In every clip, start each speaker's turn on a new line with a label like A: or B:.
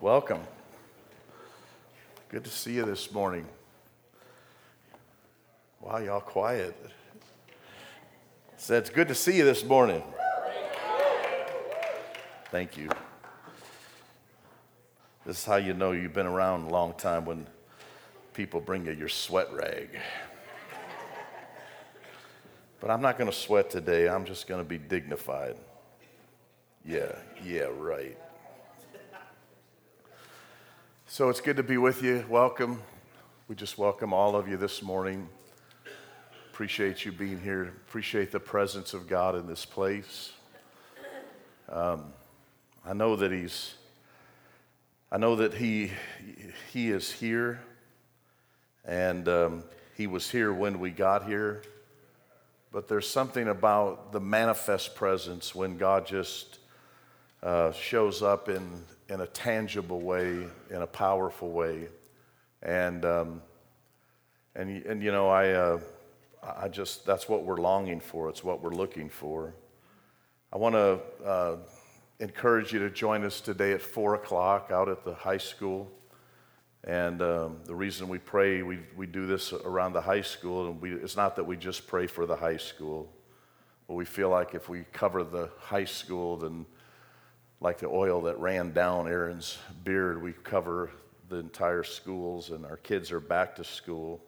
A: Welcome. Good to see you this morning. Wow, y'all quiet. Said it's good to see you this morning. Thank you. This is how you know you've been around a long time when people bring you your sweat rag. But I'm not going to sweat today. I'm just going to be dignified. Yeah, yeah, right. So it's good to be with you. Welcome. We just welcome all of you this morning. Appreciate you being here. Appreciate the presence of God in this place. Um, I know that He's. I know that He He is here, and um, He was here when we got here. But there's something about the manifest presence when God just uh, shows up in in a tangible way, in a powerful way. And, um, and, and you know, I, uh, I just, that's what we're longing for. It's what we're looking for. I want to uh, encourage you to join us today at 4 o'clock out at the high school. And um, the reason we pray, we, we do this around the high school, and we, it's not that we just pray for the high school, but we feel like if we cover the high school, then like the oil that ran down Aaron's beard. We cover the entire schools, and our kids are back to school.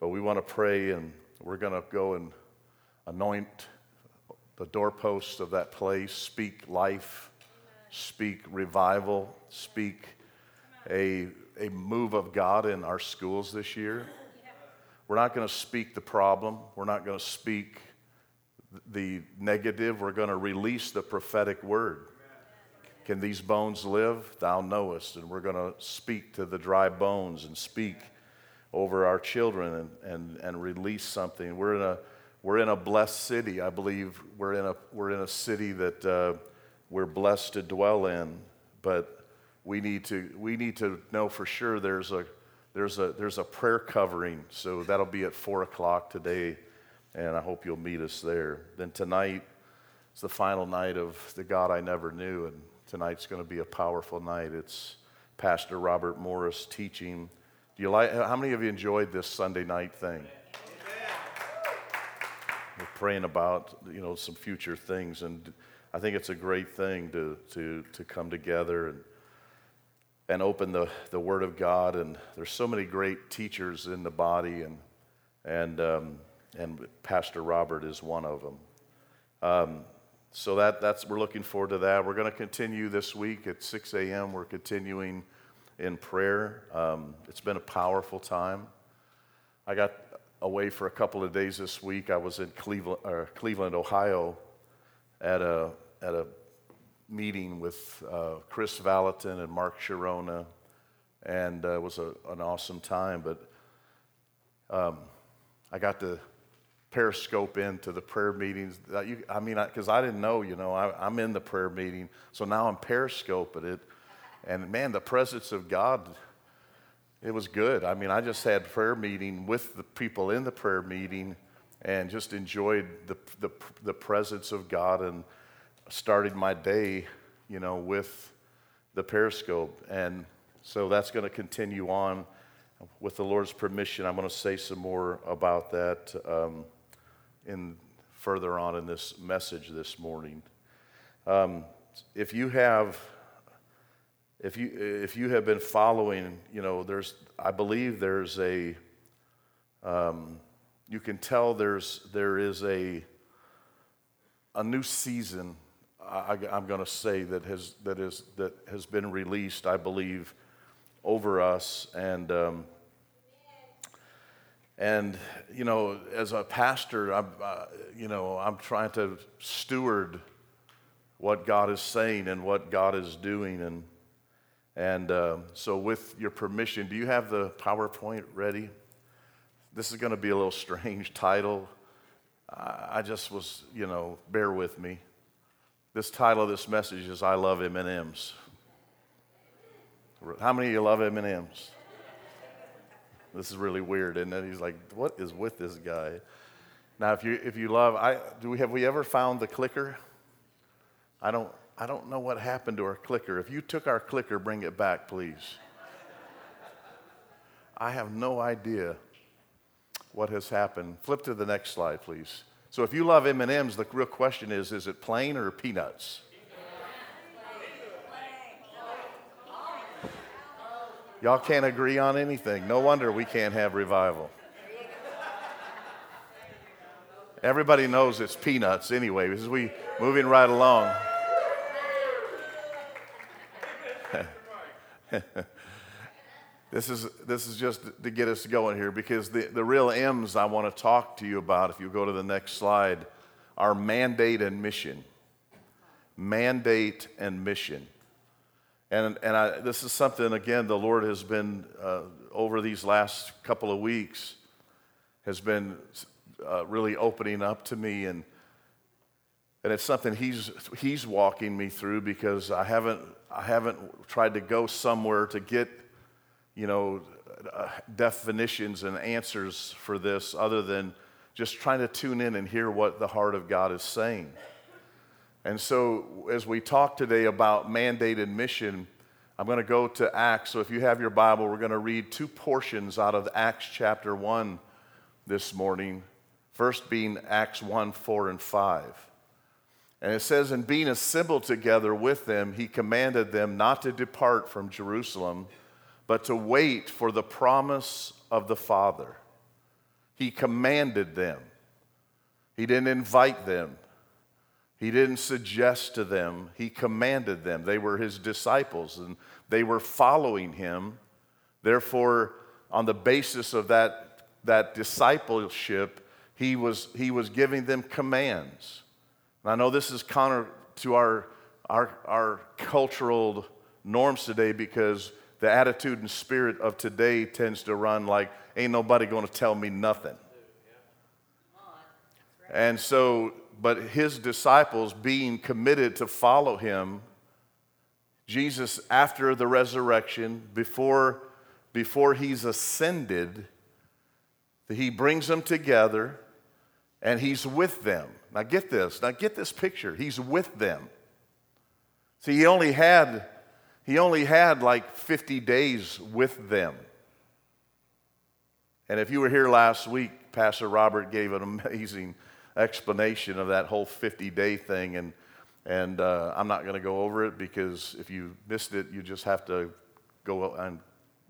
A: But we want to pray, and we're going to go and anoint the doorposts of that place, speak life, speak revival, speak a, a move of God in our schools this year. We're not going to speak the problem. We're not going to speak the negative. We're going to release the prophetic word. Can these bones live? Thou knowest. And we're going to speak to the dry bones and speak over our children and, and, and release something. We're in, a, we're in a blessed city. I believe we're in a, we're in a city that uh, we're blessed to dwell in, but we need to, we need to know for sure there's a, there's, a, there's a prayer covering. So that'll be at 4 o'clock today, and I hope you'll meet us there. Then tonight is the final night of The God I Never Knew, and Tonight's going to be a powerful night. It's Pastor Robert Morris teaching. Do you like? How many of you enjoyed this Sunday night thing? We're praying about you know some future things, and I think it's a great thing to to to come together and and open the the Word of God. And there's so many great teachers in the body, and and um, and Pastor Robert is one of them. Um, so that, that's we're looking forward to that. We're going to continue this week at 6 a.m. We're continuing in prayer. Um, it's been a powerful time. I got away for a couple of days this week. I was in Cleveland, Cleveland Ohio, at a at a meeting with uh, Kris Vallotton and Mark Chironna, and uh, it was a, an awesome time. But um, I got to periscope into the prayer meetings. I mean, because I, I, didn't know, you know, I, am in the prayer meeting, so now I'm periscoping it, and man, the presence of God, it was good. I mean, I just had prayer meeting with the people in the prayer meeting, and just enjoyed the the, the presence of God, and started my day, you know, with the periscope, and so that's going to continue on. With the Lord's permission, I'm going to say some more about that. Um, in further on in this message this morning. Um, if you have if you if you have been following, you know, there's I believe there's a um, you can tell there's there is a a new season. I, am going to say that has that is that has been released. I believe over us and. Um, and, you know, as a pastor, I'm, uh, you know, I'm trying to steward what God is saying and what God is doing. And, and uh, so, with your permission, do you have the PowerPoint ready? This is going to be a little strange title. I just was, you know, bear with me. This title of this message is I Love M&Ms. How many of you love M&Ms? This is really weird. And then he's like, what is with this guy? Now, if you, if you love, I, do we, have we ever found the clicker? I don't, I don't know what happened to our clicker. If you took our clicker, bring it back, please. I have no idea what has happened. Flip to the next slide, please. So if you love M&Ms, the real question is, is it plain or peanuts? Y'all can't agree on anything. No wonder we can't have revival. Everybody knows it's peanuts anyway, as we moving right along. this is this is just to get us going here because the, the real M's I want to talk to you about, if you go to the next slide, are mandate and mission. Mandate and mission. And, and I, this is something, again, the Lord has been, uh, over these last couple of weeks, has been uh, really opening up to me. And, and it's something he's, he's walking me through because I haven't, I haven't tried to go somewhere to get, you know, uh, definitions and answers for this other than just trying to tune in and hear what the heart of God is saying. And so, as we talk today about mandated mission, I'm going to go to Acts. So, if you have your Bible, we're going to read two portions out of Acts chapter 1 this morning. First being Acts 1 4 and 5. And it says, And being assembled together with them, he commanded them not to depart from Jerusalem, but to wait for the promise of the Father. He commanded them, he didn't invite them. He didn't suggest to them, he commanded them. They were his disciples and they were following him. Therefore, on the basis of that, that discipleship, he was, he was giving them commands. And I know this is counter to our, our, our cultural norms today because the attitude and spirit of today tends to run like, ain't nobody going to tell me nothing. And so but his disciples being committed to follow him, Jesus, after the resurrection, before, before he's ascended, he brings them together and he's with them. Now, get this. Now, get this picture. He's with them. See, he only had, he only had like 50 days with them. And if you were here last week, Pastor Robert gave an amazing explanation of that whole 50 day thing. And, and uh, I'm not going to go over it because if you missed it, you just have to go and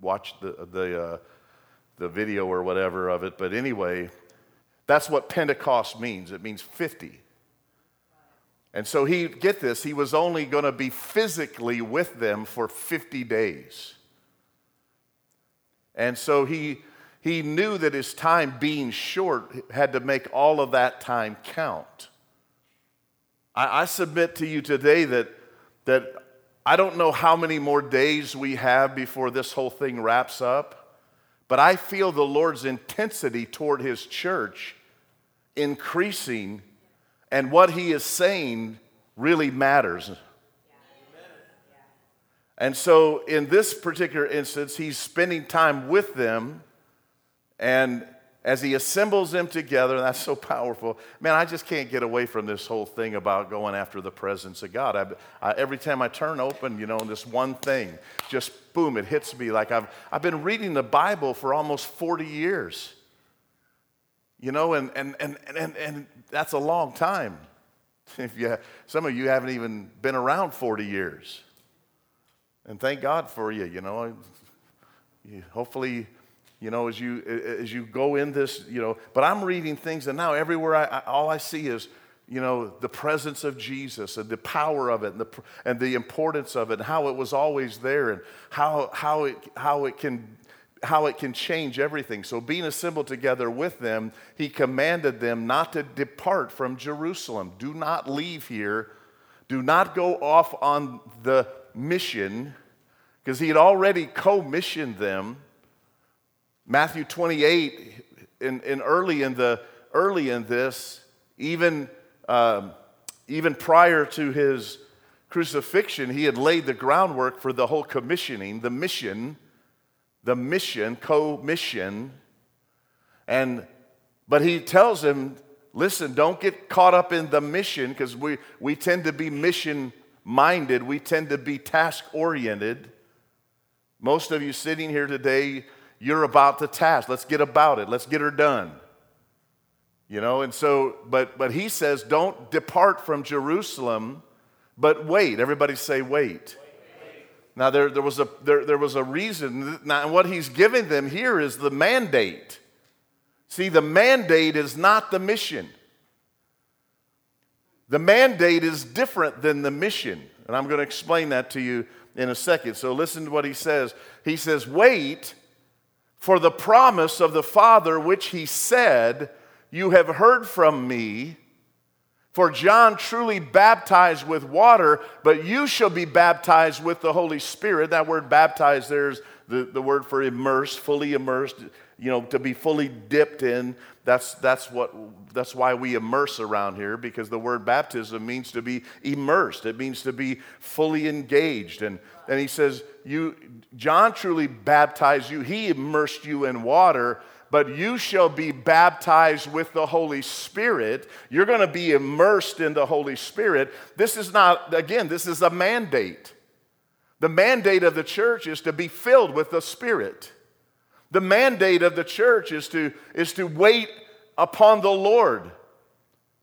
A: watch the, the, uh, the video or whatever of it. But anyway, that's what Pentecost means it means 50. And so he, get this, he was only going to be physically with them for 50 days. And so he he knew that his time being short had to make all of that time count. I, I submit to you today that, that I don't know how many more days we have before this whole thing wraps up, but I feel the Lord's intensity toward his church increasing, and what he is saying really matters. And so, in this particular instance, he's spending time with them and as he assembles them together, that's so powerful. Man, I just can't get away from this whole thing about going after the presence of God. I, I, every time I turn open, you know, this one thing, just boom, it hits me like I've, I've been reading the Bible for almost 40 years. You know, and, and, and, and, and that's a long time. If you, some of you haven't even been around 40 years. And thank God for you, you know. Hopefully, you know, as you, as you go in this, you know, but I'm reading things and now everywhere I, I, all I see is, you know, the presence of Jesus and the power of it and the, and the importance of it and how it was always there and how, how, it, how, it can, how it can change everything. So, being assembled together with them, he commanded them not to depart from Jerusalem. Do not leave here. Do not go off on the mission because he had already co-missioned them Matthew 28, in, in early in the early in this, even um, even prior to his crucifixion, he had laid the groundwork for the whole commissioning, the mission, the mission, co-mission, and but he tells him, listen, don't get caught up in the mission because we we tend to be mission minded. We tend to be task oriented. Most of you sitting here today, you're about the task. Let's get about it. Let's get her done. You know, and so, but but he says, don't depart from Jerusalem, but wait. Everybody say, wait. Now there, there, was a, there, there was a reason. Now, what he's giving them here is the mandate. See, the mandate is not the mission. The mandate is different than the mission. And I'm going to explain that to you in a second. So listen to what he says. He says, Wait for the promise of the Father, which he said, You have heard from me. For John truly baptized with water, but you shall be baptized with the Holy Spirit. That word baptized, there's the, the word for immersed, fully immersed, you know, to be fully dipped in. That's, that's, what, that's why we immerse around here, because the word baptism means to be immersed. It means to be fully engaged. And, and he says, you, John truly baptized you, he immersed you in water but you shall be baptized with the Holy Spirit. You're going to be immersed in the Holy Spirit. This is not, again, this is a mandate. The mandate of the church is to be filled with the Spirit. The mandate of the church is to, is to wait upon the Lord.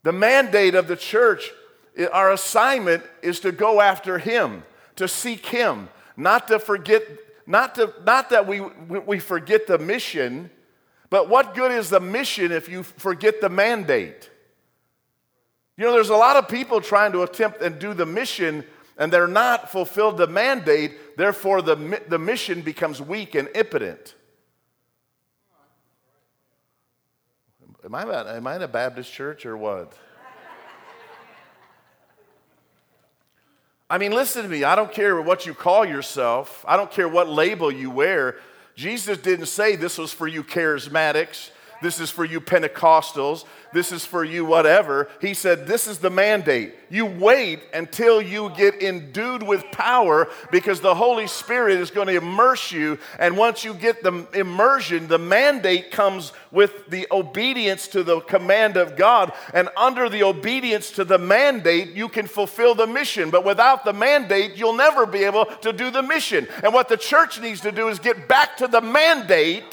A: The mandate of the church, our assignment is to go after Him, to seek Him, not to forget, not, to, not that we, we forget the mission but what good is the mission if you forget the mandate? You know, there's a lot of people trying to attempt and do the mission and they're not fulfilled the mandate, therefore the, the mission becomes weak and impotent. Am I, am I in a Baptist church or what? I mean, listen to me. I don't care what you call yourself, I don't care what label you wear. Jesus didn't say this was for you charismatics, this is for you Pentecostals, this is for you whatever. He said, This is the mandate. You wait until you get endued with power because the Holy Spirit is going to immerse you. And once you get the immersion, the mandate comes with the obedience to the command of God. And under the obedience to the mandate, you can fulfill the mission. But without the mandate, you'll never be able to do the mission. And what the church needs to do is get back to the mandate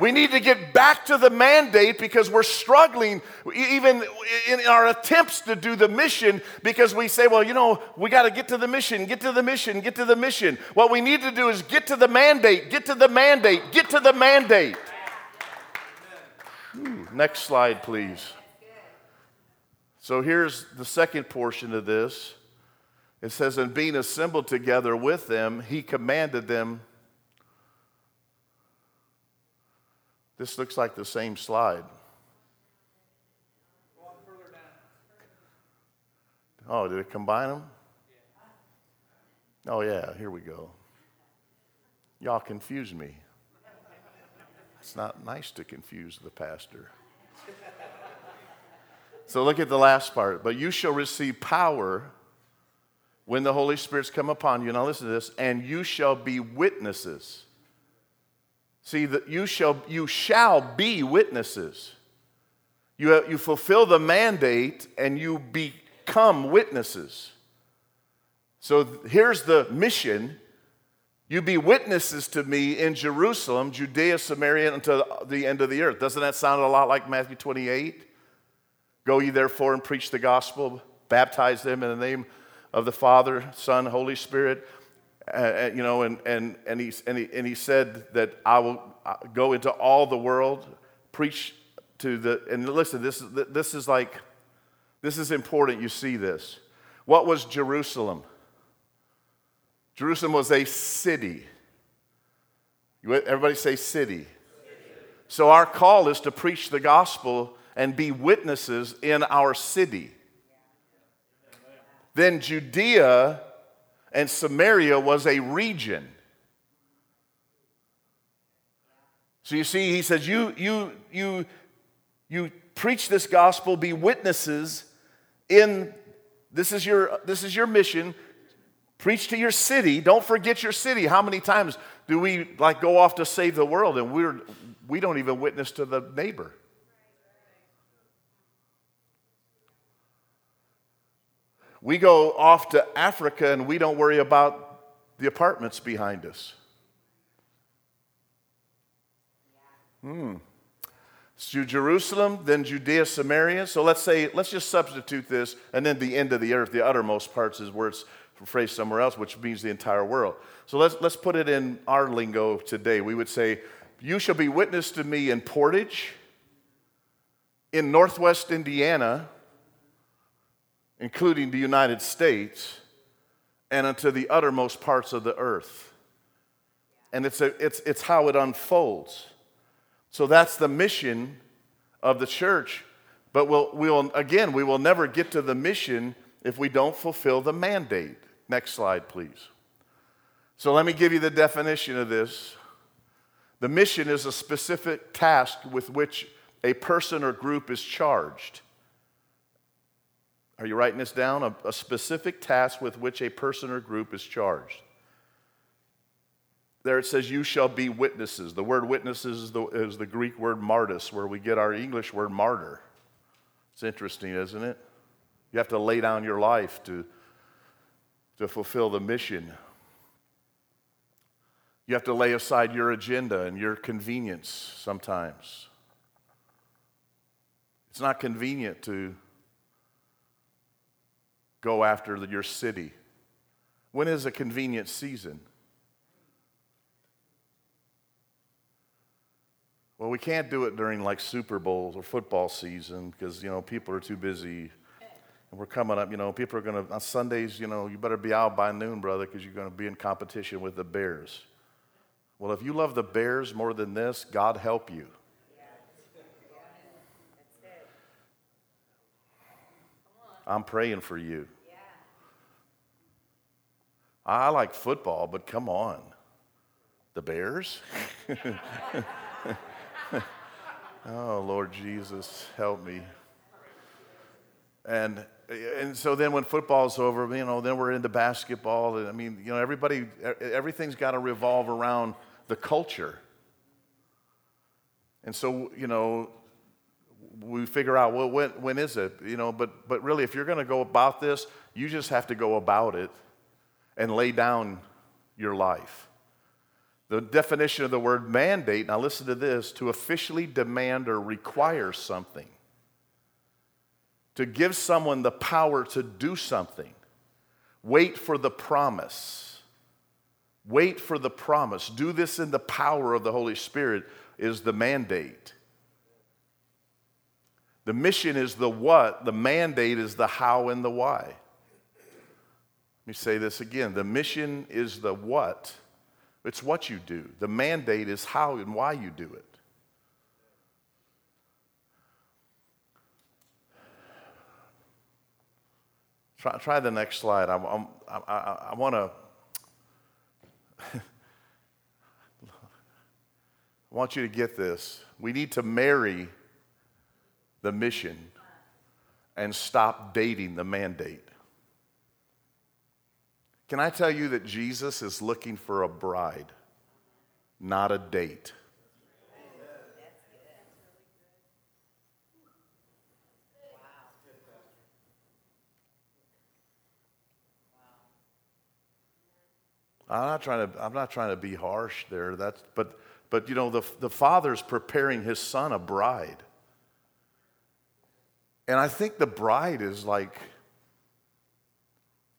A: We need to get back to the mandate because we're struggling even in our attempts to do the mission because we say, well, you know, we got to get to the mission, get to the mission, get to the mission. What we need to do is get to the mandate, get to the mandate, get to the mandate. Next slide, please. So here's the second portion of this. It says, And being assembled together with them, he commanded them This looks like the same slide. Oh, did it combine them? Oh, yeah, here we go. Y'all confuse me. It's not nice to confuse the pastor. So look at the last part. But you shall receive power when the Holy Spirit's come upon you. Now listen to this. And you shall be witnesses See, that you shall, you shall be witnesses. You, you fulfill the mandate and you become witnesses. So here's the mission you be witnesses to me in Jerusalem, Judea, Samaria, unto the end of the earth. Doesn't that sound a lot like Matthew 28? Go ye therefore and preach the gospel, baptize them in the name of the Father, Son, Holy Spirit. Uh, you know, and, and, and, he, and, he, and he said that I will uh, go into all the world, preach to the, and listen, this, this is like, this is important you see this. What was Jerusalem? Jerusalem was a city. Everybody say city. So our call is to preach the gospel and be witnesses in our city. Then Judea and Samaria was a region. So you see, he says, you, you, you, you preach this gospel, be witnesses in this is your this is your mission. Preach to your city. Don't forget your city. How many times do we like go off to save the world and we're we don't even witness to the neighbor? We go off to Africa and we don't worry about the apartments behind us. Hmm. To Jerusalem, then Judea, Samaria. So let's say, let's just substitute this, and then the end of the earth, the uttermost parts is where it's phrased somewhere else, which means the entire world. So let's, let's put it in our lingo today. We would say, You shall be witness to me in Portage, in Northwest Indiana, including the United States, and unto the uttermost parts of the earth. And it's, a, it's, it's how it unfolds. So that's the mission of the church. But we'll, we'll, again, we will never get to the mission if we don't fulfill the mandate. Next slide, please. So let me give you the definition of this. The mission is a specific task with which a person or group is charged. Are you writing this down? A, a, specific task with which a person or group is charged. There it says, You shall be witnesses. The word witnesses is the, is the Greek word martyrs, where we get our English word martyr. It's interesting, isn't it? You have to lay down your life to, to fulfill the mission. You have to lay aside your agenda and your convenience sometimes. It's not convenient to go after your city. When is a convenient season? Well, we can't do it during like Super Bowls or football season because, you know, people are too busy. And we're coming up, you know, people are going to, on Sundays, you know, you better be out by noon, brother, because you're going to be in competition with the Bears. Well, if you love the Bears more than this, God help you. I'm praying for you. I like football, but come on. The Bears? oh, Lord Jesus, help me. And and so then when football's over, you know, then we're into basketball. And I mean, you know, everybody, everything's got to revolve around the culture. And so, you know, we figure out, well, when, when is it? You know, but, but really, if you're going to go about this, you just have to go about it and lay down your life. The definition of the word mandate, now listen to this, to officially demand or require something. To give someone the power to do something. Wait for the promise. Wait for the promise. Do this in the power of the Holy Spirit is the mandate. The mission is the what, the mandate is the how and the why. Let me say this again. The mission is the what, it's what you do. The mandate is how and why you do it. Try, try the next slide. I'm, I'm, i I want to. I want you to get this. We need to marry the mission and stop dating the mandate. Can I tell you that Jesus is looking for a bride, not a date? I'm not trying to, I'm not trying to be harsh there. That's, but, but you know, the, the father's preparing his son a bride. And I think the bride is like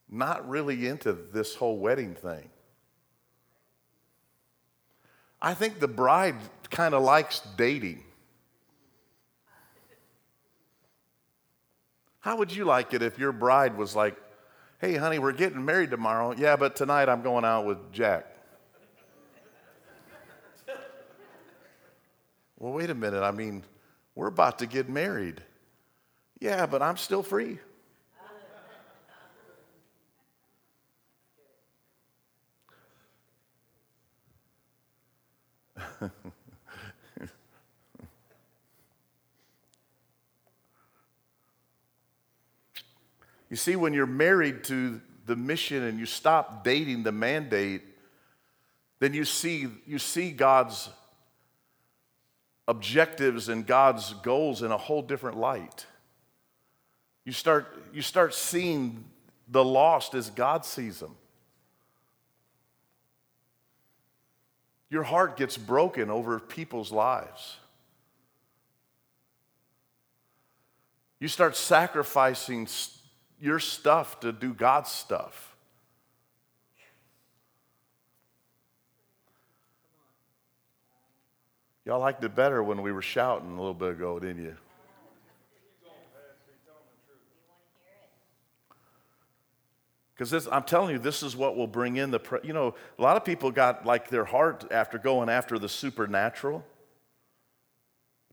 A: not really into this whole wedding thing. I think the bride kind of likes dating. How would you like it if your bride was like, hey, honey, we're getting married tomorrow. Yeah, but tonight I'm going out with Jack. well, wait a minute. I mean, we're about to get married. Yeah, but I'm still free. you see, when you're married to the mission and you stop dating the mandate, then you see, you see God's objectives and God's goals in a whole different light. You start, you start seeing the lost as God sees them. Your heart gets broken over people's lives. You start sacrificing your stuff to do God's stuff. Y'all liked it better when we were shouting a little bit ago, didn't you? Because I'm telling you, this is what will bring in the, you know, a lot of people got like their heart after going after the supernatural.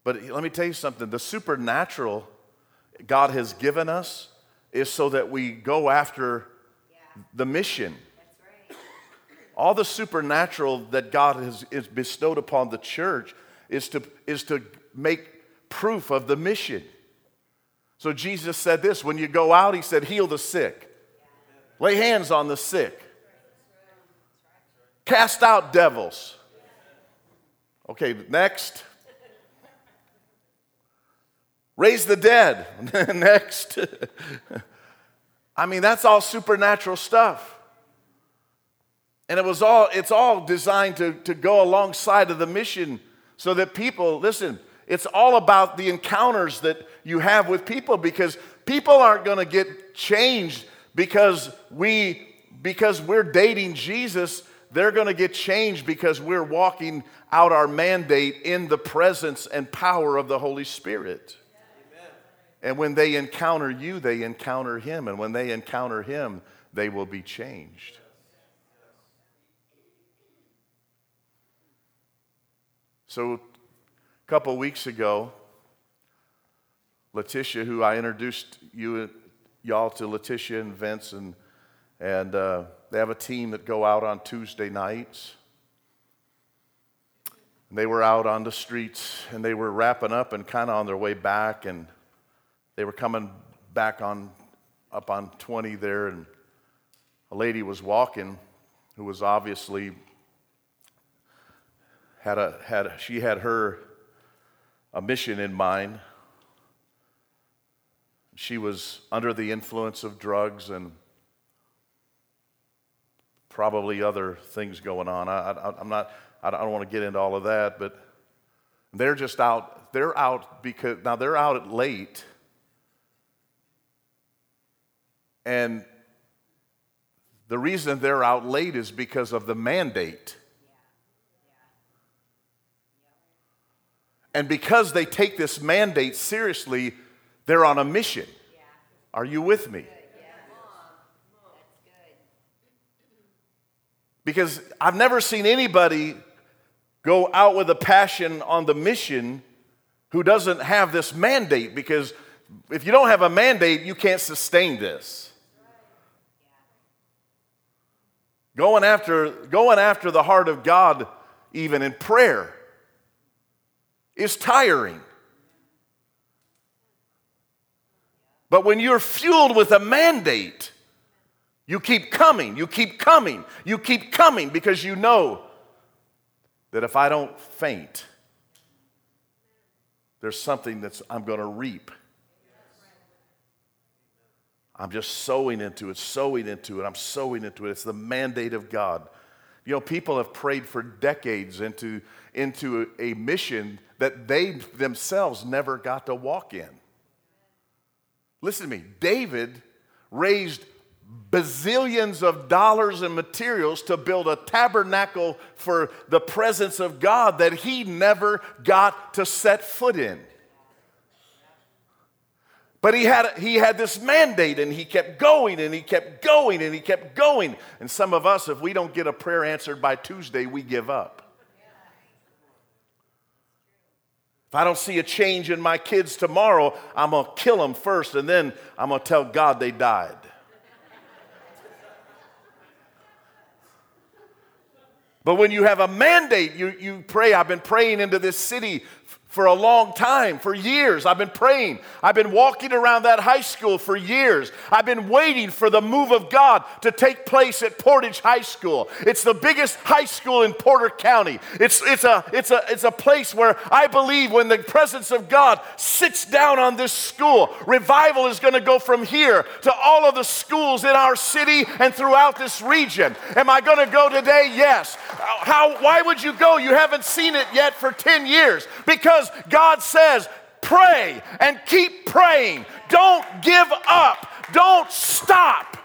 A: But let me tell you something the supernatural God has given us is so that we go after yeah. the mission. Right. All the supernatural that God has is bestowed upon the church is to, is to make proof of the mission. So Jesus said this when you go out, he said, heal the sick. Lay hands on the sick. Cast out devils. Okay, next. Raise the dead. next. I mean, that's all supernatural stuff. And it was all, it's all designed to, to go alongside of the mission so that people, listen, it's all about the encounters that you have with people because people aren't going to get changed because we because we're dating Jesus, they're going to get changed because we're walking out our mandate in the presence and power of the Holy Spirit. And when they encounter you, they encounter him. And when they encounter him, they will be changed. So, a couple weeks ago, Letitia, who I introduced you y'all to Letitia and Vince, and, and uh, they have a team that go out on Tuesday nights. And they were out on the streets and they were wrapping up and kind of on their way back, and they were coming back on up on 20 there, and a lady was walking who was obviously had a had she had her a mission in mind she was under the influence of drugs and probably other things going on. I, am not, I don't want to get into all of that, but they're just out. They're out because, now they're out late. And the reason they're out late is because of the mandate. And because they take this mandate seriously, they're on a mission. Are you with me? Because I've never seen anybody go out with a passion on the mission who doesn't have this mandate. Because if you don't have a mandate, you can't sustain this. Going after, going after the heart of God, even in prayer, is tiring. But when you're fueled with a mandate, you keep coming, you keep coming, you keep coming because you know that if I don't faint, there's something that's I'm going to reap. I'm just sowing into it, sowing into it, I'm sowing into it. It's the mandate of God. You know, people have prayed for decades into, into a, a mission that they themselves never got to walk in. Listen to me. David raised bazillions of dollars and materials to build a tabernacle for the presence of God that he never got to set foot in. But he had, he had this mandate and he kept going and he kept going and he kept going. And some of us, if we don't get a prayer answered by Tuesday, we give up. If I don't see a change in my kids tomorrow, I'm going to kill them first and then I'm going to tell God they died. But when you have a mandate, you, you pray. I've been praying into this city for a long time, for years. I've been praying. I've been walking around that high school for years. I've been waiting for the move of God to take place at Portage High School. It's the biggest high school in Porter County. It's, it's, a, it's, a, it's a place where I believe when the presence of God sits down on this school, revival is going to go from here to all of the schools in our city and throughout this region. Am I going to go today? Yes. How, why would you go? You haven't seen it yet for 10 years. Because because God says, pray and keep praying. Don't give up. Don't stop.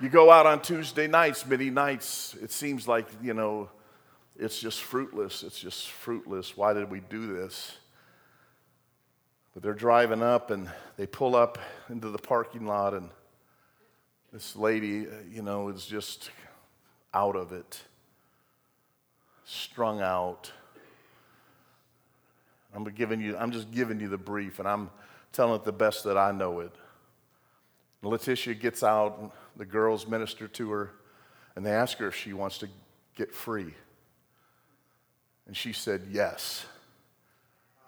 A: You go out on Tuesday nights, many nights, it seems like, you know, it's just fruitless. It's just fruitless. Why did we do this? But they're driving up and they pull up into the parking lot, and this lady, you know, is just out of it, strung out. I'm giving you, I'm just giving you the brief, and I'm telling it the best that I know it. Letitia gets out, the girls minister to her, and they ask her if she wants to get free. And she said yes.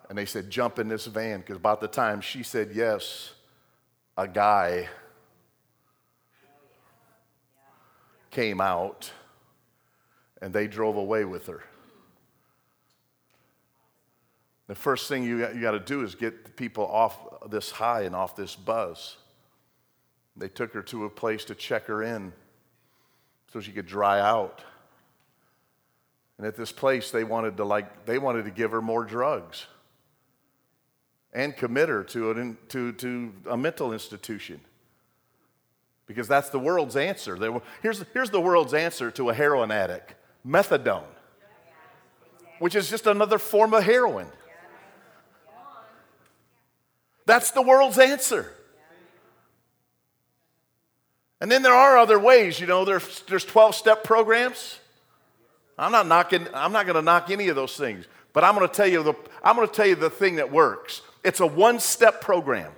A: And they said, jump in this van, because about the time she said yes, a guy came out and they drove away with her. The first thing you, you got to do is get people off this high and off this buzz. They took her to a place to check her in so she could dry out. And at this place, they wanted to like they wanted to give her more drugs and commit her to, an, to, to a mental institution. Because that's the world's answer. They, here's, here's the world's answer to a heroin addict methadone, which is just another form of heroin. That's the world's answer. And then there are other ways, you know, there's, there's 12 step programs. I'm not knocking, I'm not going to knock any of those things, but I'm going to tell you the, I'm going to tell you the thing that works. It's a one step program.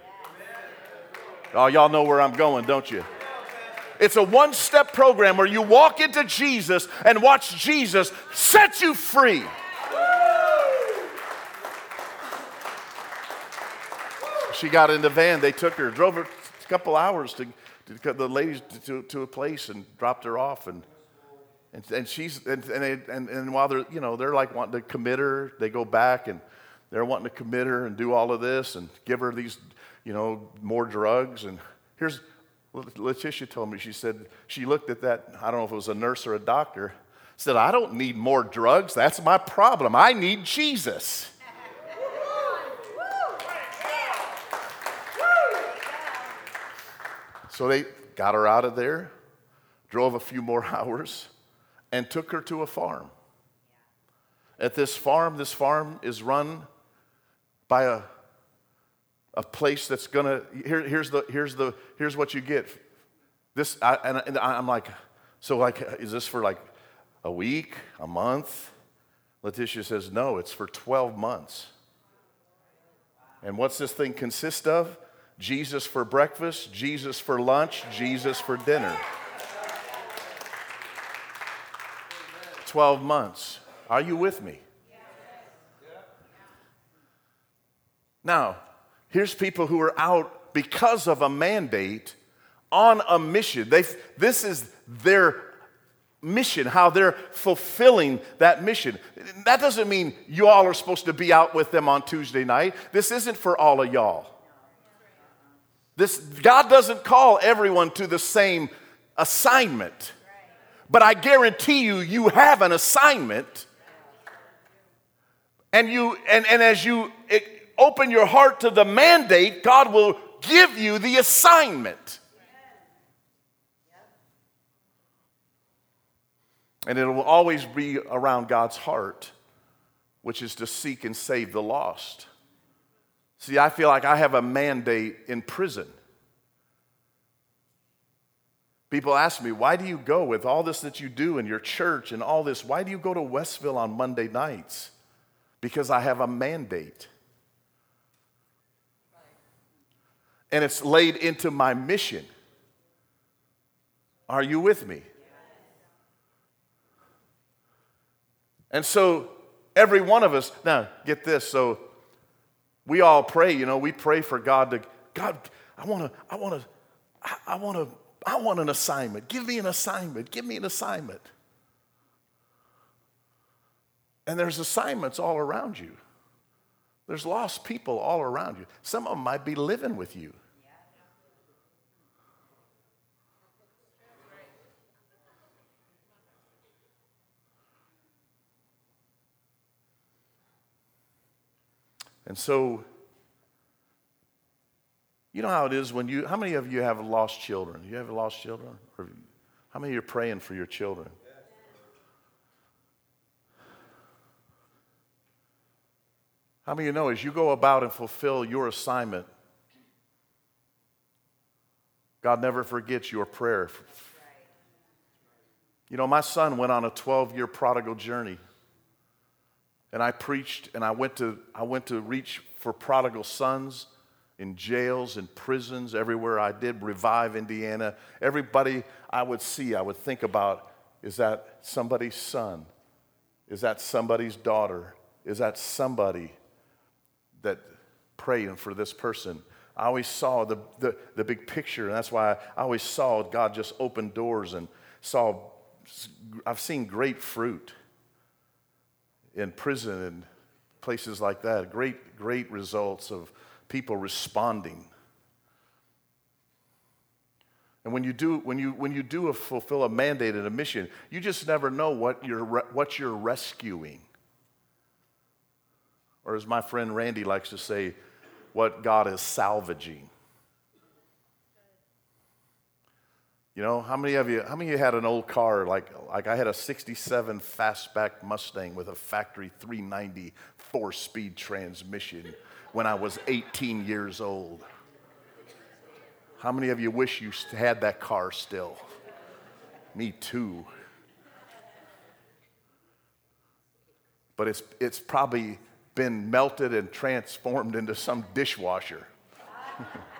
A: Oh, y'all know where I'm going, don't you? It's a one step program where you walk into Jesus and watch Jesus set you free. She got in the van. They took her, drove her a couple hours to, to the ladies to, to a place and dropped her off. And, and, and she's, and, and, they, and, and while they're, you know, they're like wanting to commit her, they go back and they're wanting to commit her and do all of this and give her these, you know, more drugs. And here's, Letitia told me, she said, she looked at that, I don't know if it was a nurse or a doctor, said, I don't need more drugs. That's my problem. I need Jesus. So they got her out of there, drove a few more hours, and took her to a farm. At this farm, this farm is run by a, a place that's gonna, here, here's, the, here's, the, here's what you get. This, I, and, and I'm like, so like, is this for like a week, a month? Letitia says, no, it's for 12 months. And what's this thing consist of? Jesus for breakfast, Jesus for lunch, Jesus for dinner. 12 months. Are you with me? Now, here's people who are out because of a mandate on a mission. They, this is their mission, how they're fulfilling that mission. That doesn't mean you all are supposed to be out with them on Tuesday night. This isn't for all of y'all. This, God doesn't call everyone to the same assignment. But I guarantee you, you have an assignment. And, you, and, and as you open your heart to the mandate, God will give you the assignment. And it will always be around God's heart, which is to seek and save the lost. See, I feel like I have a mandate in prison. People ask me, why do you go with all this that you do in your church and all this? Why do you go to Westville on Monday nights? Because I have a mandate. And it's laid into my mission. Are you with me? And so every one of us, now get this. So we all pray, you know, we pray for God to, God, I want to, I want to, I want to, I want an assignment. Give me an assignment. Give me an assignment. And there's assignments all around you. There's lost people all around you. Some of them might be living with you. And so, you know how it is when you, how many of you have lost children? You have lost children? Or how many are praying for your children? How many of you know as you go about and fulfill your assignment, God never forgets your prayer. You know, my son went on a 12 year prodigal journey. And I preached and I went to, I went to reach for prodigal sons in jails and prisons, everywhere I did, Revive Indiana. Everybody I would see, I would think about is that somebody's son? Is that somebody's daughter? Is that somebody that praying for this person? I always saw the, the, the big picture, and that's why I always saw God just open doors and saw, I've seen great fruit in prison and places like that. Great, great results of people responding. And when you do, when you, when you do a, fulfill a mandate and a mission, you just never know what you're, what you're rescuing. Or as my friend Randy likes to say, what God is salvaging. You know, how many of you, how many of you had an old car like, like I had a 67 fastback Mustang with a factory 390 four speed transmission when I was 18 years old? How many of you wish you had that car still? Me too. But it's, it's probably been melted and transformed into some dishwasher.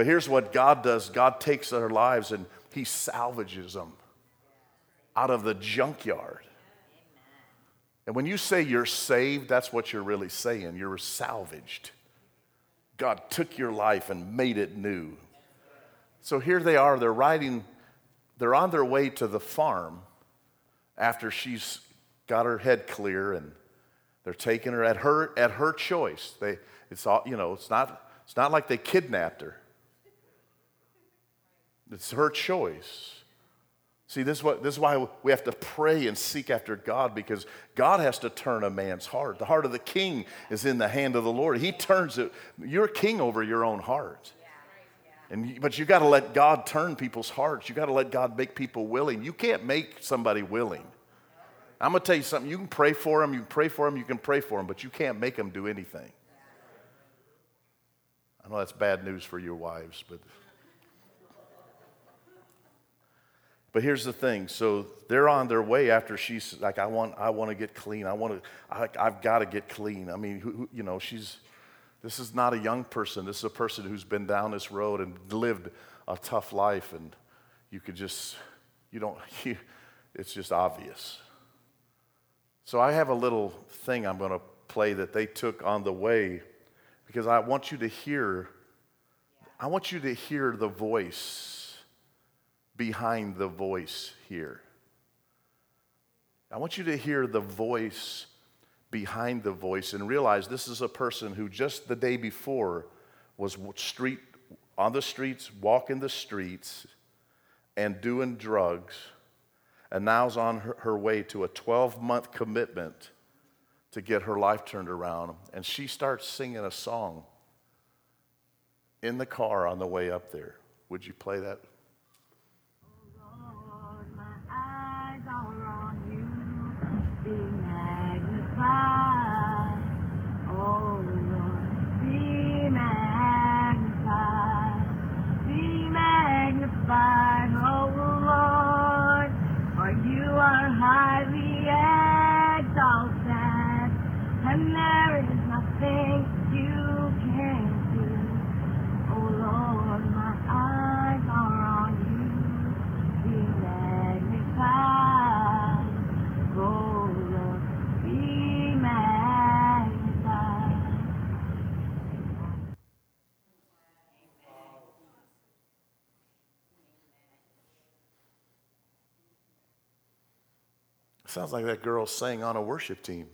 A: But here's what God does God takes our lives and He salvages them out of the junkyard. And when you say you're saved, that's what you're really saying. You're salvaged. God took your life and made it new. So here they are, they're riding, they're on their way to the farm after she's got her head clear and they're taking her at her at her choice. They, it's all, you know, it's not, it's not like they kidnapped her. It's her choice. See, this is, what, this is why we have to pray and seek after God because God has to turn a man's heart. The heart of the king is in the hand of the Lord. He turns it. You're king over your own heart. And, but you got to let God turn people's hearts. You got to let God make people willing. You can't make somebody willing. I'm going to tell you something. You can pray for them, you can pray for them, you can pray for them, but you can't make them do anything. I know that's bad news for your wives, but. But here's the thing. So they're on their way after she's like, I want, I want to get clean. I want to, I, have got to get clean. I mean, who, you know, she's, this is not a young person. This is a person who's been down this road and lived a tough life. And you could just, you don't, you, it's just obvious. So I have a little thing I'm going to play that they took on the way because I want you to hear, I want you to hear the voice behind the voice here. I want you to hear the voice behind the voice and realize this is a person who just the day before was street on the streets, walking the streets and doing drugs, and now's on her, her way to a 12 month commitment to get her life turned around. And she starts singing a song in the car on the way up there. Would you play that? Sounds like that girl sang on a worship team.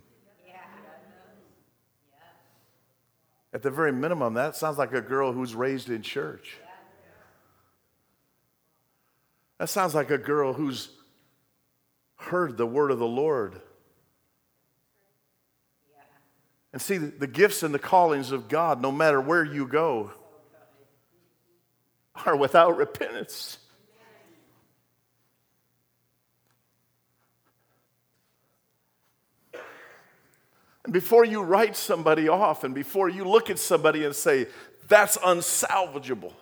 A: At the very minimum, that sounds like a girl who's raised in church. That sounds like a girl who's heard the word of the Lord. And see, the gifts and the callings of God, no matter where you go, are without repentance. And before you write somebody off and before you look at somebody and say, that's unsalvageable,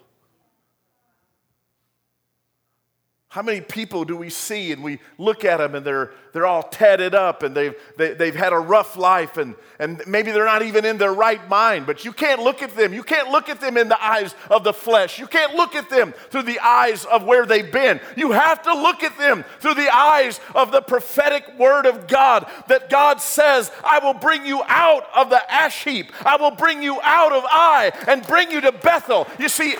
A: How many people do we see and we look at them and they're, they're all tatted up and they've, they, have they have had a rough life and, and maybe they're not even in their right mind, but you can't look at them. You can't look at them in the eyes of the flesh. You can't look at them through the eyes of where they've been. You have to look at them through the eyes of the prophetic word of God that God says, I will bring you out of the ash heap. I will bring you out of Ai and bring you to Bethel. You see,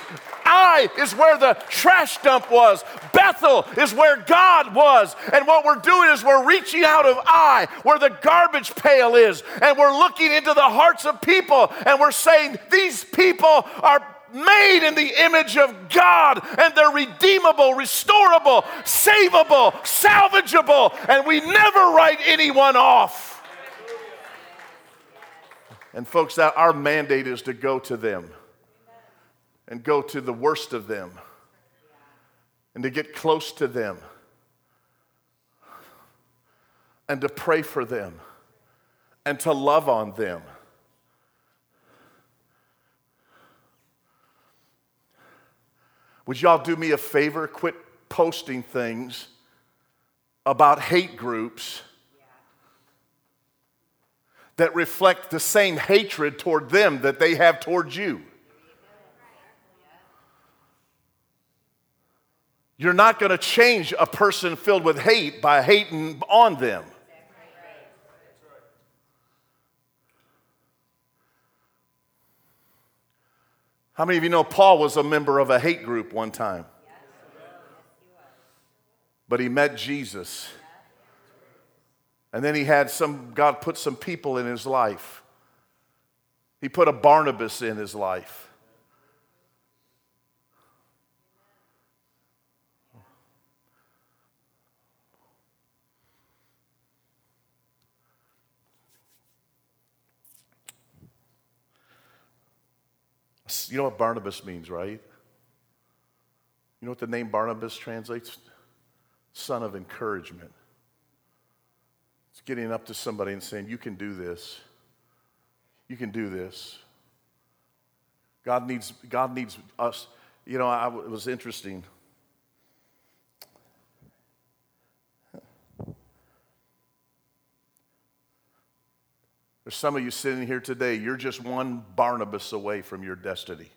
A: Ai is where the trash dump was. Bethel is where God was. And what we're doing is we're reaching out of Ai, where the garbage pail is, and we're looking into the hearts of people and we're saying, These people are made in the image of God and they're redeemable, restorable, savable, salvageable, and we never write anyone off. And folks, that our mandate is to go to them and go to the worst of them and to get close to them and to pray for them and to love on them. Would y'all do me a favor? Quit posting things about hate groups that reflect the same hatred toward them that they have towards you. You're not going to change a person filled with hate by hating on them. How many of you know Paul was a member of a hate group one time? But he met Jesus. And then he had some, God put some people in his life. He put a Barnabas in his life. You know what Barnabas means, right? You know what the name Barnabas translates? Son of encouragement. It's getting up to somebody and saying, You can do this. You can do this. God needs, God needs us. You know, I, it was interesting. There's some of you sitting here today, you're just one Barnabas away from your destiny.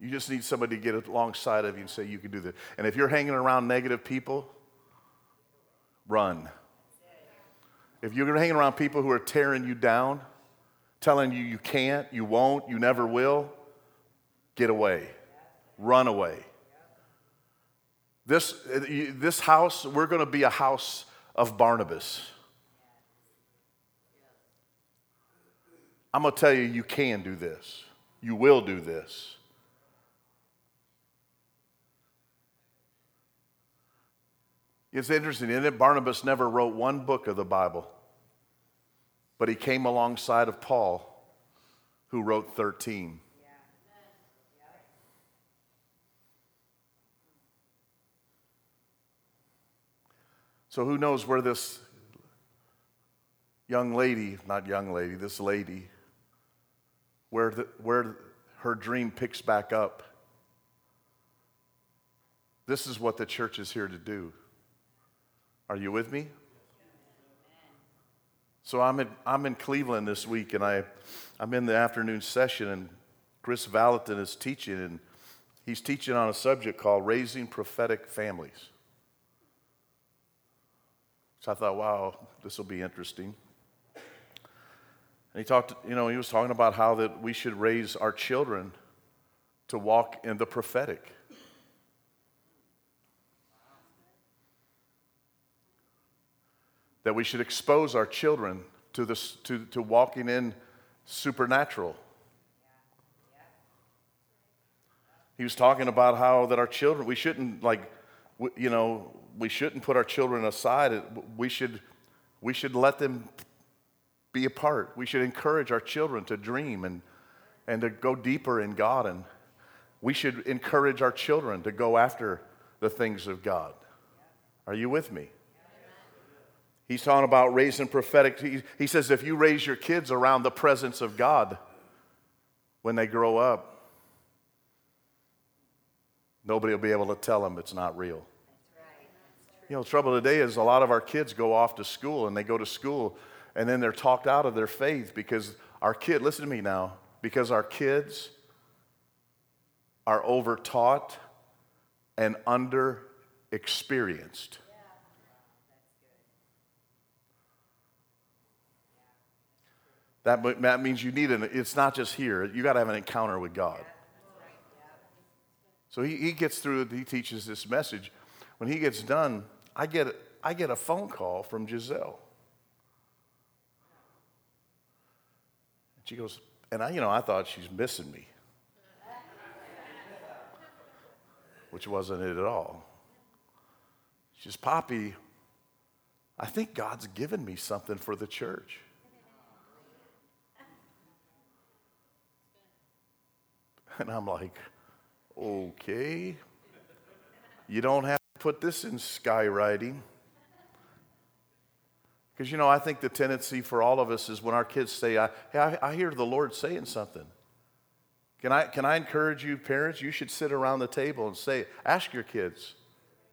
A: You just need somebody to get alongside of you and say, You can do this. And if you're hanging around negative people, run. If you're hanging around people who are tearing you down, telling you you can't, you won't, you never will, get away. Run away. This, uh, this house, we're going to be a house of Barnabas. I'm going to tell you, you can do this. You will do this. It's interesting, isn't it? Barnabas never wrote one book of the Bible, but he came alongside of Paul, who wrote 13. So who knows where this young lady, not young lady, this lady, where, the, where her dream picks back up. This is what the church is here to do. Are you with me? So I'm in, I'm in Cleveland this week, and I, I'm in the afternoon session, and Chris Valentin is teaching, and he's teaching on a subject called Raising Prophetic Families. So I thought, wow, this will be interesting. And he talked, you know, he was talking about how that we should raise our children to walk in the prophetic. that we should expose our children to, this, to, to walking in supernatural. He was talking about how that our children, we shouldn't like, you know, we shouldn't put our children aside. We should, we should let them be a part. We should encourage our children to dream and, and to go deeper in God. And we should encourage our children to go after the things of God. Are you with me? He's talking about raising prophetic. He, he says if you raise your kids around the presence of God when they grow up, nobody will be able to tell them it's not real. You know, the trouble today is a lot of our kids go off to school and they go to school and then they're talked out of their faith because our kid, listen to me now, because our kids are overtaught and under experienced. That, that means you need an, it's not just here, you got to have an encounter with God. So he, he gets through, he teaches this message. When he gets done, I get, I get a phone call from Giselle. She goes, and I, you know, I thought she's missing me, which wasn't it at all. She says, Poppy, I think God's given me something for the church. And I'm like, okay. You don't have put this in skywriting. Because, you know, I think the tendency for all of us is when our kids say, I, hey, I, I hear the Lord saying something. Can I, can I encourage you, parents? You should sit around the table and say, ask your kids,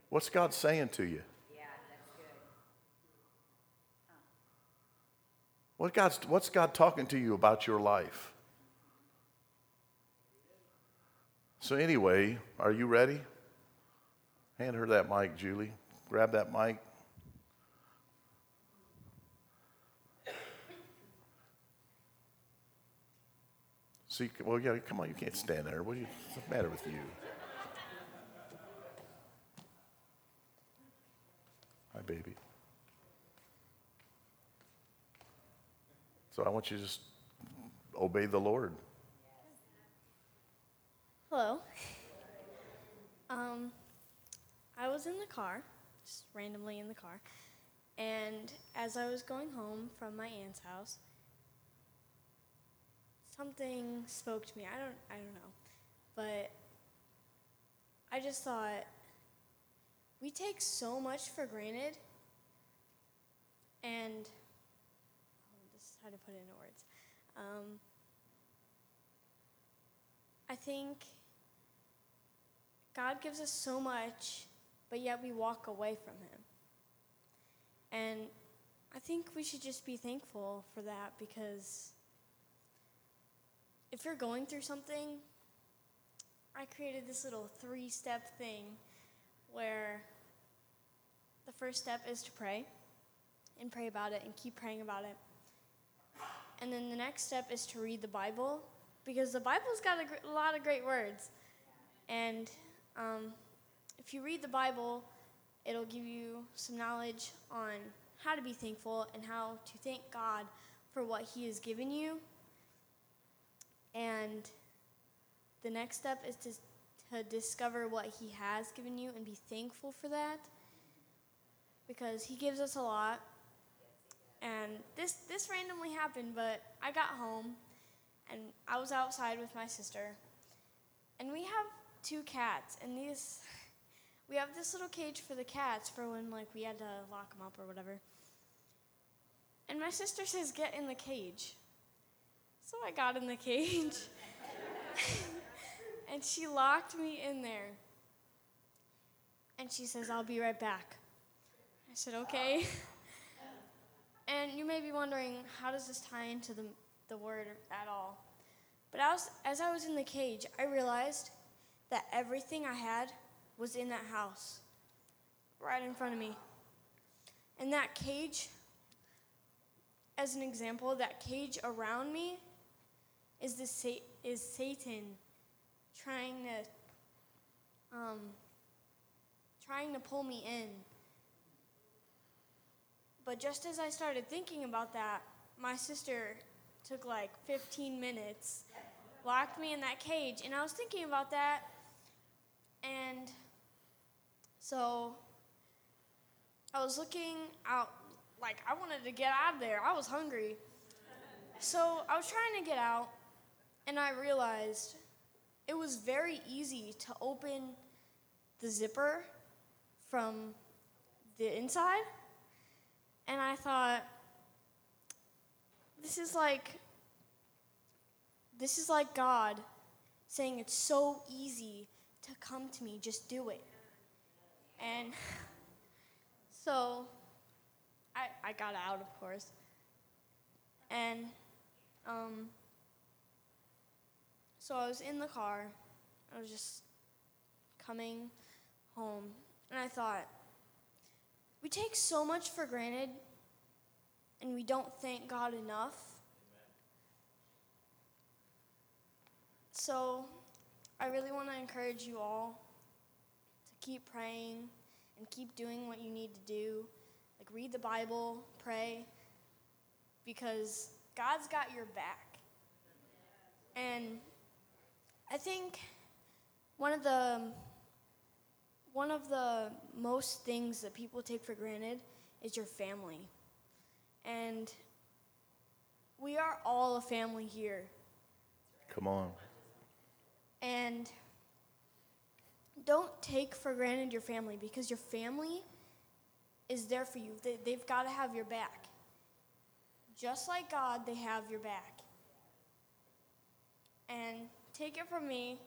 A: what's God saying to you? Yeah, that's good. What God's, what's God talking to you about your life? So, anyway, are you ready? Hand her that mic, Julie. Grab that mic. See, well, yeah, come on, you can't stand there. What you, what's the matter with you? Hi, baby. So I want you to just obey the Lord.
B: Hello. Um, I was in the car, just randomly in the car, and as I was going home from my aunt's house, something spoke to me. I don't, I don't know, but I just thought we take so much for granted, and oh, this is how to put it into words. Um, I think God gives us so much, but yet we walk away from Him. And I think we should just be thankful for that because if you're going through something, I created this little three step thing where the first step is to pray and pray about it and keep praying about it. And then the next step is to read the Bible because the Bible's got a, gr- a lot of great words. And um, if you read the Bible, it'll give you some knowledge on how to be thankful and how to thank God for what He has given you. And the next step is to, to discover what He has given you and be thankful for that because He gives us a lot. And this, this randomly happened, but I got home and I was outside with my sister. And we have two cats, and these we have this little cage for the cats for when like we had to lock them up or whatever. And my sister says, "Get in the cage." So I got in the cage. and she locked me in there. And she says, "I'll be right back." I said, "Okay." and you may be wondering, how does this tie into the the word at all? But as, as I was in the cage, I realized that everything I had was in that house, right in front of me. And that cage, as an example, that cage around me is the is Satan trying to um, trying to pull me in. But just as I started thinking about that, my sister took like 15 minutes, locked me in that cage, and I was thinking about that. And so I was looking out, like I wanted to get out of there. I was hungry. So I was trying to get out, and I realized it was very easy to open the zipper from the inside. And I thought, this is like this is like God saying it's so easy to come to me, just do it. And so I, I got out, of course. And um, so I was in the car. I was just coming home. And I thought, we take so much for granted and we don't thank God enough. So I really want to encourage you all keep praying and keep doing what you need to do. Like read the Bible, pray, because God's got your back. And I think one of the one of the most things that people take for granted is your family. And we are all a family here.
A: Come on.
B: And don't take for granted your family because your family is there for you. They, they've got to have your back. Just like God, they have your back. And take it from me,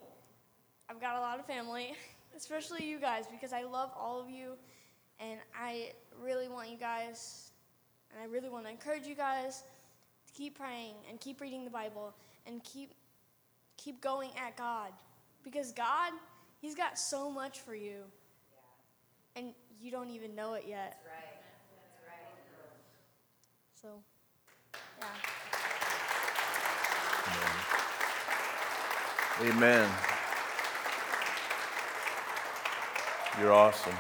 B: I've got a lot of family, especially you guys, because I love all of you. And I really want you guys, and I really want to encourage you guys to keep praying and keep reading the Bible and keep keep going at God. Because God, He's got so much for you. Yeah. And you don't even know it yet.
C: That's right. That's right.
B: So, yeah.
A: Amen. You're awesome.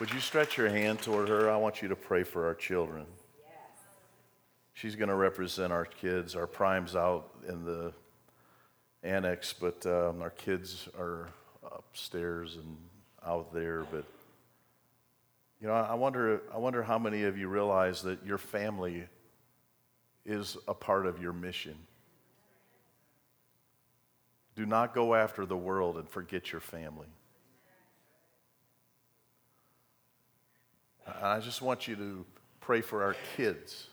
A: Would you stretch your hand toward her? I want you to pray for our children.
C: Yes.
A: She's going to represent our kids. Our prime's out in the annex, but um, our kids are upstairs and out there. But you know, I wonder, I wonder how many of you realize that your family is a part of your mission. Do not go after the world and forget your family. I just want you to pray for our kids.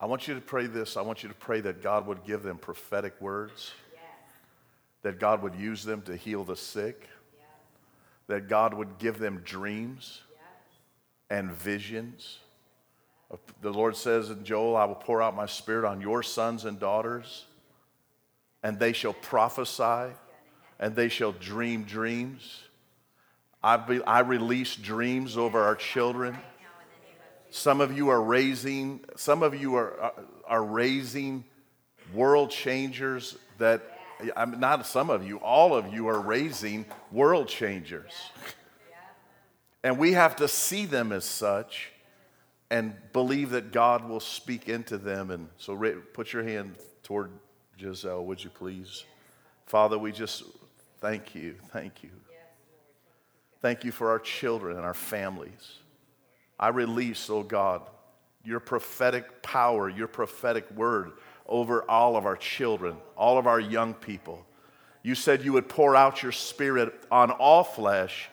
A: I want you to pray this. I want you to pray that God would give them prophetic words that God would use them to heal the sick, that God would give them dreams and visions. The Lord says in Joel, I will pour out my spirit on your sons and daughters, and they shall prophesy, and they shall dream dreams. I, be, I release dreams over our children. Some of you are raising, some of you are, are raising world changers that I'm not some of you, all of you are raising world changers. And we have to see them as such and believe that God will speak into them. And so put your hand toward Giselle, would you please? Father, we just thank you. Thank you. Thank you for our children and our families. I release, oh God, your prophetic power, your prophetic word over all of our children, all of our young people. You said you would pour out your spirit on all flesh,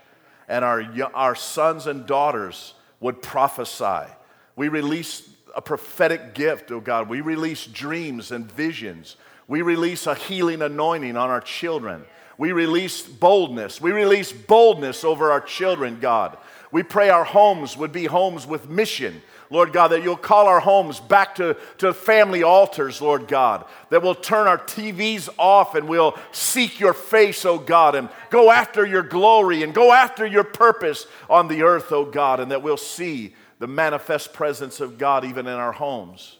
A: and our, our sons and daughters would prophesy. We release a prophetic gift, oh God. We release dreams and visions. We release a healing anointing on our children. We release boldness. We release boldness over our children, God. We pray our homes would be homes with mission Lord God, that you'll call our homes back to, to family altars, Lord God, that we'll turn our TVs off and we'll seek your face, oh God, and go after your glory and go after your purpose on the earth, oh God, and that we'll see the manifest presence of God even in our homes,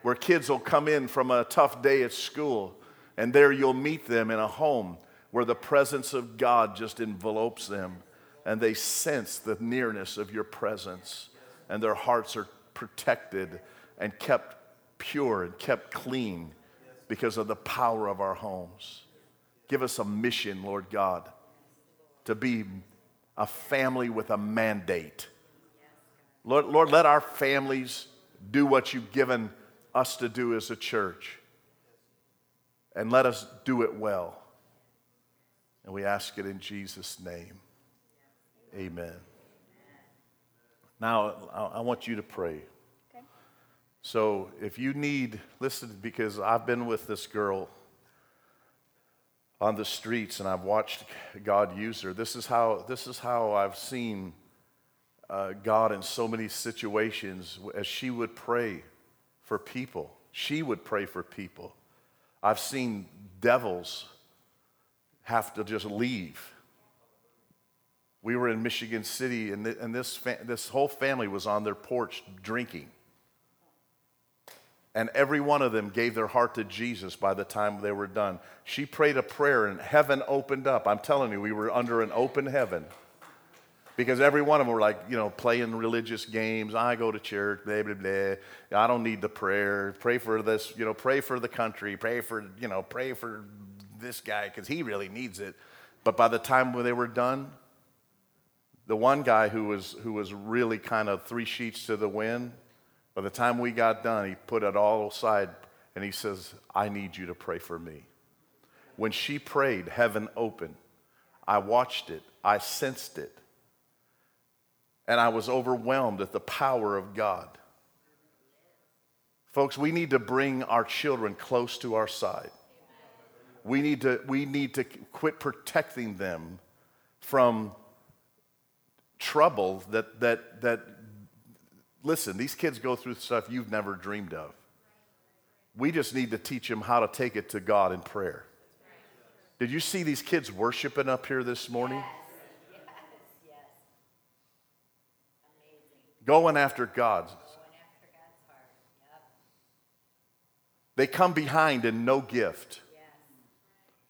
A: where kids will come in from a tough day at school, and there you'll meet them in a home where the presence of God just envelopes them and they sense the nearness of your presence and their hearts are protected and kept pure and kept clean because of the power of our homes. Give us a mission, Lord God, to be a family with a mandate. Lord, Lord, let our families do what you've given us to do as a church. And let us do it well. And we ask it in Jesus' name. Amen. Now, I want you to pray.
B: Okay.
A: So if you need, listen, because I've been with this girl on the streets and I've watched God use her. This is how, this is how I've seen uh, God in so many situations as she would pray for people. She would pray for people. I've seen devils have to just leave. We were in Michigan City, and, th- and this, fa- this whole family was on their porch drinking. And every one of them gave their heart to Jesus by the time they were done. She prayed a prayer, and heaven opened up. I'm telling you, we were under an open heaven because every one of them were like, you know, playing religious games. I go to church, blah, blah, blah. I don't need the prayer. Pray for this, you know, pray for the country. Pray for, you know, pray for this guy because he really needs it. But by the time they were done, the one guy who was, who was really kind of three sheets to the wind, by the time we got done, he put it all aside and he says, I need you to pray for me. When she prayed, heaven opened. I watched it, I sensed it and I was overwhelmed at the power of God. Folks, we need to bring our children close to our side. We need to, we need to quit protecting them from trouble that, that, that, listen, these kids go through stuff you've never dreamed of. We just need to teach them how to take it to God in prayer. Did you see these kids worshiping up here this morning? Going after God. They come behind in no gift.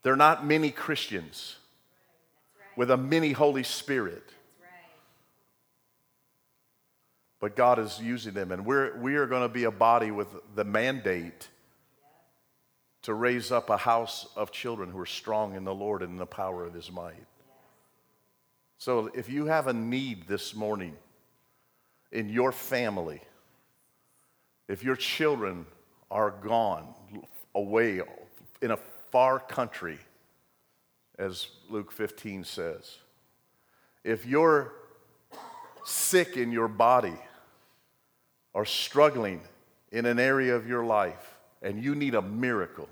A: They're not many Christians with a mini Holy Spirit. But God is using them, and we're, we are going to be a body with the mandate to raise up a house of children who are strong in the Lord and in the power of His might. So if you have a need this morning, in your family, if your children are gone away in a far country, as Luke 15 says, if you're sick in your body or struggling in an area of your life and you need a miracle,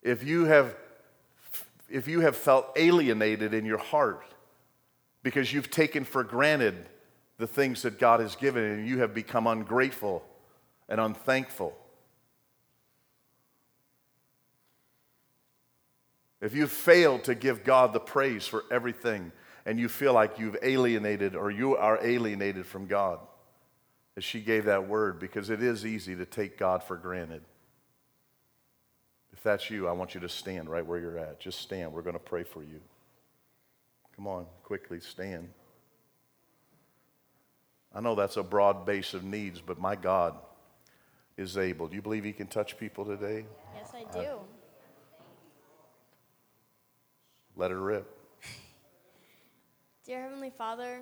A: if you have, if you have felt alienated in your heart because you've taken for granted the things that God has given, and you have become ungrateful and unthankful. If you've failed to give God the praise for everything, and you feel like you've alienated or you are alienated from God, as she gave that word, because it is easy to take God for granted. If that's you, I want you to stand right where you're at. Just stand. We're going to pray for you. Come on, quickly stand. I know that's a broad base of needs, but my God is able. Do you believe He can touch people today?
B: Yes, I do. I,
A: let her rip.
B: Dear Heavenly Father,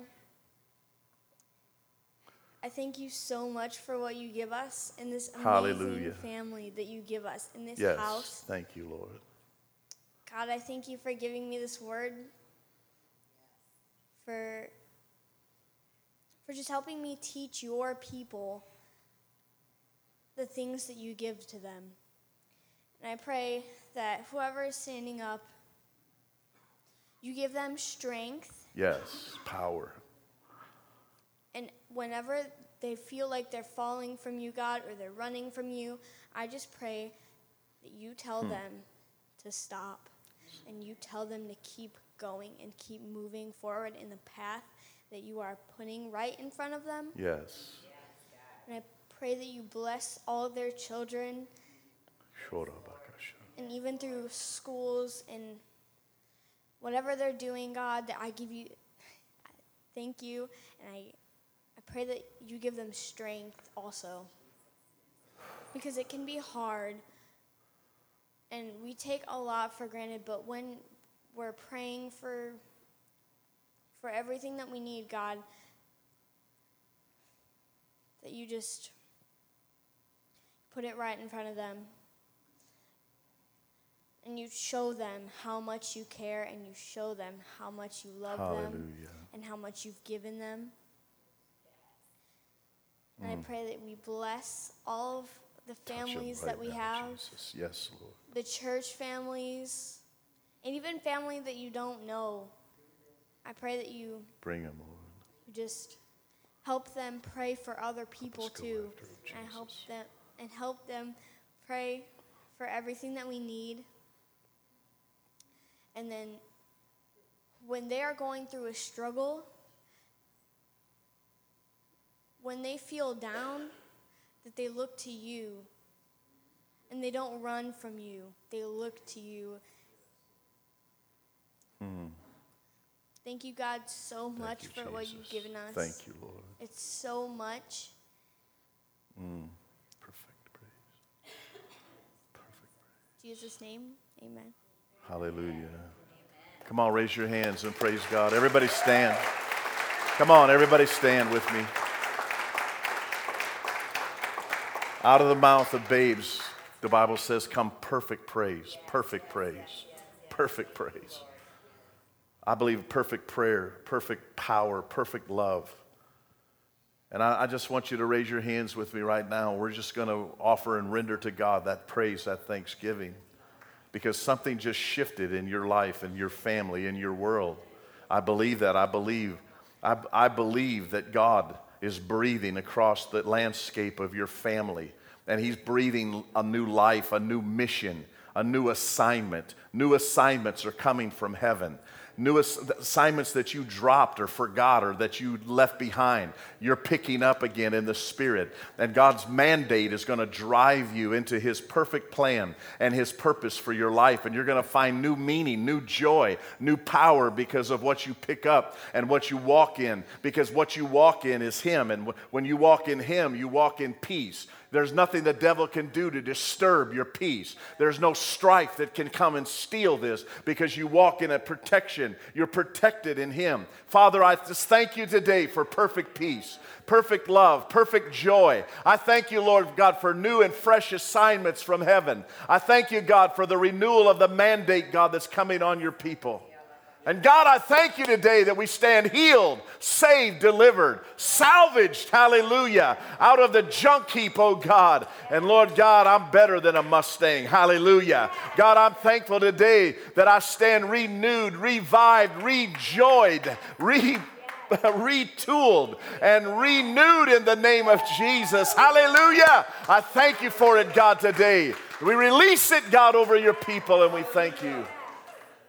B: I thank you so much for what you give us in this amazing
A: Hallelujah.
B: family that you give us in this
A: yes,
B: house.
A: Thank you, Lord.
B: God, I thank you for giving me this word. For for just helping me teach your people the things that you give to them. And I pray that whoever is standing up, you give them strength.
A: Yes, power.
B: Whenever they feel like they're falling from you, God, or they're running from you, I just pray that you tell hmm. them to stop and you tell them to keep going and keep moving forward in the path that you are putting right in front of them.
A: Yes.
B: And I pray that you bless all their children. And even through schools and whatever they're doing, God, that I give you thank you and I I pray that you give them strength also. Because it can be hard and we take a lot for granted, but when we're praying for for everything that we need, God, that you just put it right in front of them. And you show them how much you care and you show them how much you love
A: Hallelujah.
B: them and how much you've given them. And I mm. pray that we bless all of the families
A: right
B: that we
A: now,
B: have,
A: Jesus. Yes, Lord.
B: the church families, and even family that you don't know. I pray that you
A: Bring them, Lord.
B: you just help them pray for other people too
A: after 'em,
B: and help them and help them pray for everything that we need and then when they are going through a struggle when they feel down that they look to you and they don't run from you they look to you hmm. thank you god so
A: Thank
B: much
A: you,
B: for what you've given us
A: Thank you, Lord.
B: it's so much. Hmm.
A: Perfect praise. Perfect praise.
B: In Jesus' name, amen.
A: Hallelujah. Come on, raise your hands and praise God. Everybody stand. Come on, everybody stand with me. Out of the mouth of babes, the Bible says, come perfect praise, perfect praise, perfect praise. I believe perfect prayer, perfect power, perfect love. And I, I just want you to raise your hands with me right now. We're just going to offer and render to God that praise, that thanksgiving because something just shifted in your life in your family in your world i believe that i believe I, I believe that god is breathing across the landscape of your family. And he's breathing a new life a new mission a new assignment. New assignments are coming from heaven new assignments that you dropped or forgot or that you left behind. You're picking up again in the spirit. And god's mandate is going to drive you into his perfect plan and his purpose for your life. And you're going to find new meaning new joy new power because of what you pick up and what you walk in. Because what you walk in is him. And when you walk in him you walk in peace there's nothing the devil can do to disturb your peace. There's no strife that can come and steal this because you walk in a protection. You're protected in Him. Father, I just thank you today for perfect peace, perfect love, perfect joy. I thank you, Lord God, for new and fresh assignments from heaven. I thank you, God, for the renewal of the mandate, God, that's coming on your people. And God, I thank you today that we stand healed, saved, delivered, salvaged, hallelujah, out of the junk heap, oh God. And Lord God, I'm better than a Mustang, hallelujah. God, I'm thankful today that I stand renewed, revived, rejoiced, re retooled and renewed in the name of Jesus. Hallelujah. I thank you for it, God, today. We release it, God, over your people, and we thank you.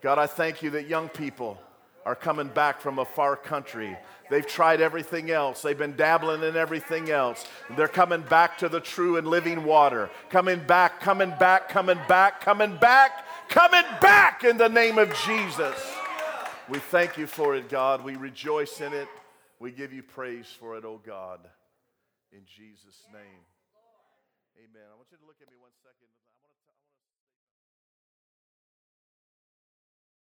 A: God, I thank you that young people are coming back from a far country. They've tried everything else. They've been dabbling in everything else. They're coming back to the true and living water. Coming back, coming back, coming back, coming back, coming back in the name of Jesus. We thank you for it, God. We rejoice in it. We give you praise for it, oh God. In Jesus' name.